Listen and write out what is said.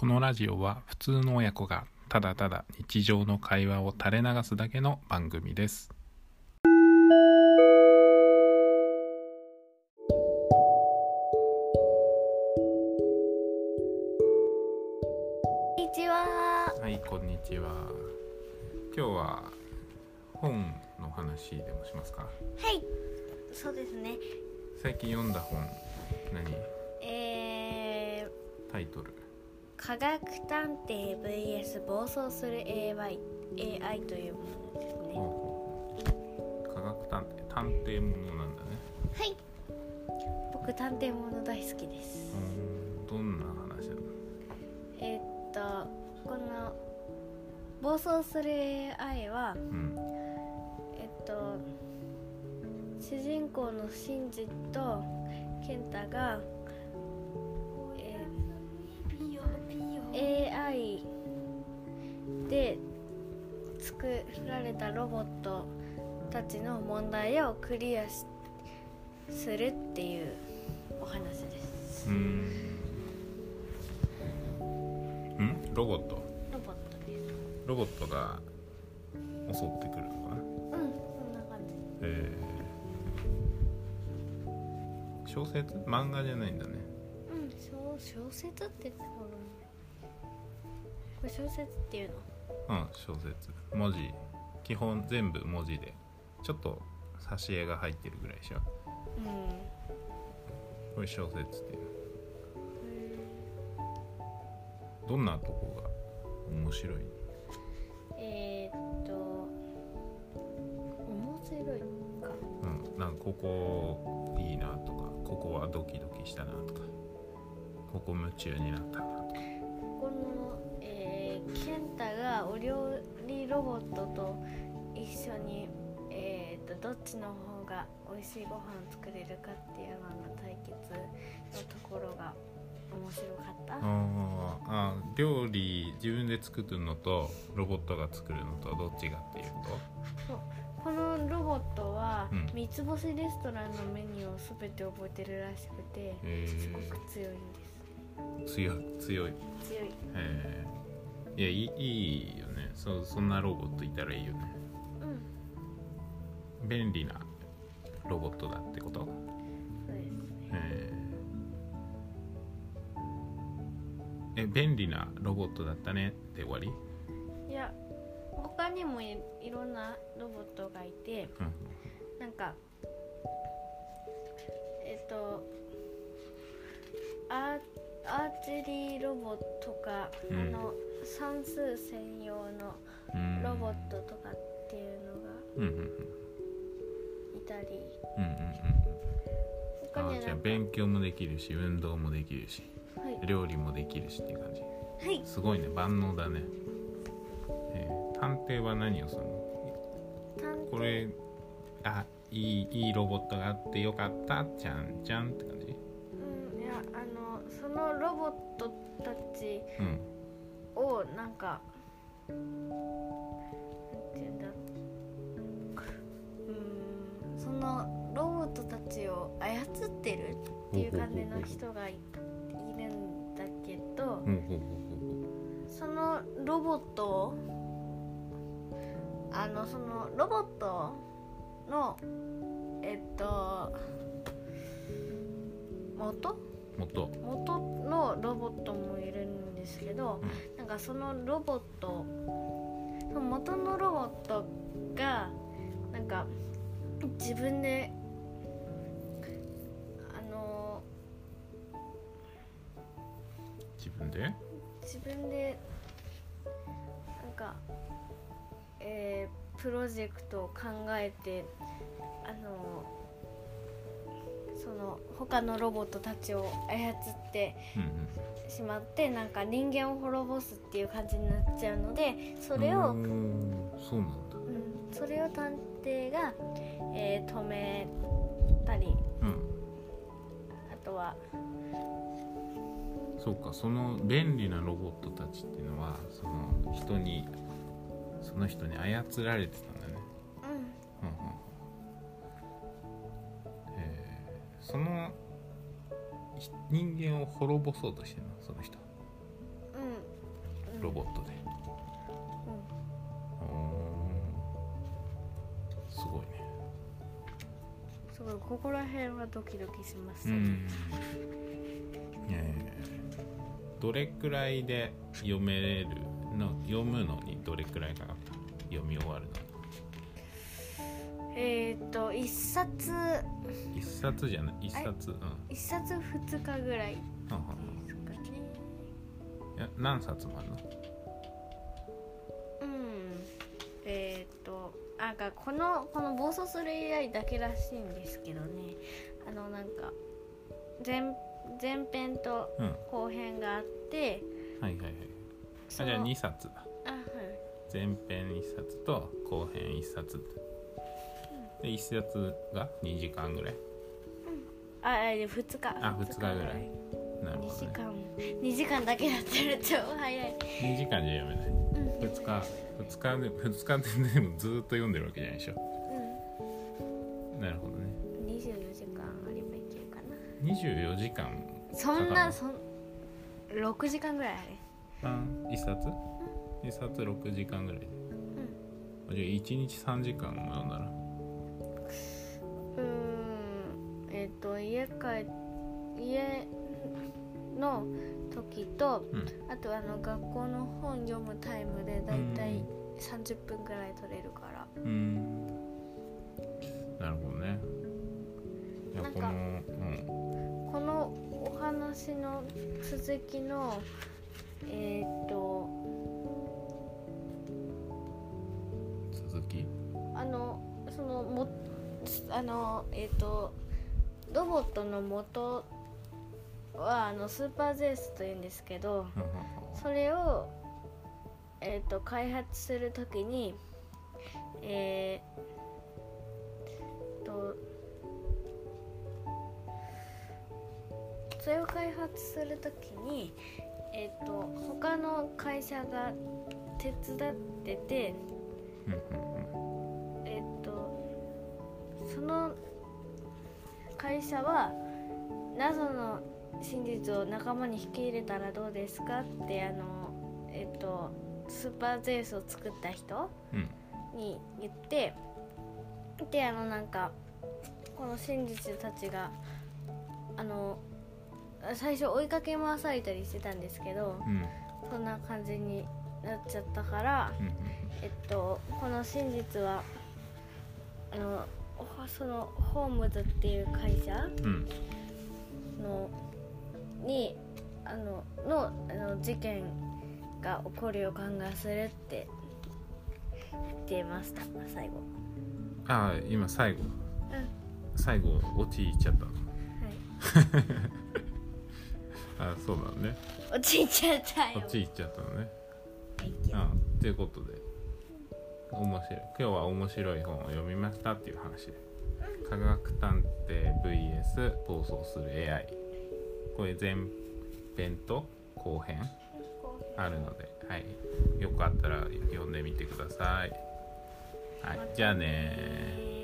このラジオは普通の親子がただただ日常の会話を垂れ流すだけの番組ですこんにちは。はいこんにちは今日は本の話でもしますか？はい。そうですね。最近読んだ本何？えー、タイトル科学探偵 vs 暴走する AI, AI というものですね。科学探偵探偵ものなんだねはい。僕探偵もの大好きです。どんな話だろうえーっとこの暴走する AI はうんえっと主人公のシンジとケンタが、AI で作られたロボットたちの問題をクリアしするっていうお話です。うーんん？ロボット？ロボットです。ロボットが襲ってくるのかな？うんそんな感じ。え。ー、小説？漫画じゃないんだね。うん小小説ってほらこれ小説っていうの？うん小説。文字基本全部文字で。ちょっと挿絵が入ってるぐらいでしょ？うん。これ小説っていう。どんなとこが面白い？えー、っと面白いか。うんなんかここいいなとかここはドキドキしたなとかここ夢中になったなとか。この、えーケお料理ロボットと一緒に、えー、とどっちの方が美味しいご飯作れるかっていうような対決のところが面白かった？あーあ料理自分で作るのとロボットが作るのとどっちがっていうと？このロボットは、うん。三つ星レストランのメニューを全て覚えてるらしくてえすごく強いんです。強い強い。強い。えーいやいいいいよね。そそんなロボットいたらいいよね。うん。便利なロボットだってこと？そうですね。えー。え便利なロボットだったねって終わり、いや他にもいいろんなロボットがいてうん。なんかえっとアーチェリーロボとか、うん。あの算数専用のうん。ロボットとかっていうのがいたり。うんうんうん。他にはなんかあじゃあ勉強もできるし運動もできるしはい、料理もできるしっていう感じ。はい、すごいね万能だね、えー探偵は何をするの？探これあいいいいロボットがあってよかったじゃんじゃんって感じそのロボットたちうん。をなんかなんていうんだう。んそのロボットたちを操ってるっていう感じの人がいいるんだけどそのロボットをあのそのロボットのえっと元？うもっと元のロボットもいるんですけど、なんかそのロボット元のロボットがなんか自分であの自分で？自分でなんか、えープロジェクトを考えてあのその他のロボットたちを操ってうんしまってなんか人間を滅ぼすっていう感じになっちゃうのでそうんれを、そうなんだ。うん、それを探偵が、えー止めたりうん。あとはそうかその便利なロボットたちっていうのはその人にその人に操られてたそのひ人間を滅ぼそうとしてるの？その人。うん。ロボットで。うん。すごいね。すごい。ここら辺はドキドキします、うん。えーどれくらいで読めれるの？読むのにどれくらいかかった読み終わるの？えっ、と一冊。一冊じゃない？一冊？うん。一冊二日ぐらい。ですかね。んいや何冊もあるの？うん。えっ、となんかこのこの暴走する AI だけらしいんですけどね。あのなんか前前編とうん。後編があって。はいはいはいあじゃあ2冊だ。あはい。前編1冊と後編1冊で1冊が2時間ぐらい。ああで2日。あ2日ぐらい。なる2時ほどね。間。2時間だけだったら超早い。2時間じゃ読めない。うん。2日2日で2日ででもずーっと読んでるわけじゃないでしょ。なるほどね。うん24時間あればいけるかな。24時間そんなそん6時間ぐらいあれあ1冊？1冊6時間ぐらいで。あじゃあ1日3時間も読んだら？と家帰家の時とうん。あとあの学校の本読むタイムでだいたい30分ぐらい取れるから。うーん。なるほどね。なんかうん。このお話の続きのえっ、と続き？あのそのもあのえっ、とロボットの元はあのスーパーゼウスというんですけどそれをえっ、と開発するときにえー、とそれを開発するときにえっ、と他の会社が手伝っててえっとその会社は謎の真実を仲間に引き入れたらどうですかってあのえっとスーパーゼウスを作った人うん。に言ってであのなんかこの真実たちがあの最初追いかけ回されたりしてたんですけどうん。そんな感じになっちゃったからうんえっとこの真実はあのほそのホームズっていう会社うん。のにあののあの事件が起こる予感がするって言ってました。最後。ああ今最後。うん。最後落ちいっちゃった。のはい。あそうなのね。落ちちゃったよ。落ちいっちゃったのね。はいうんということで面白い。今日は面白い本を読みましたっていう話で。科学探偵 VS 暴走する AI これ前編と後編あるので、はい、よかったら読んでみてください。はい、じゃあね。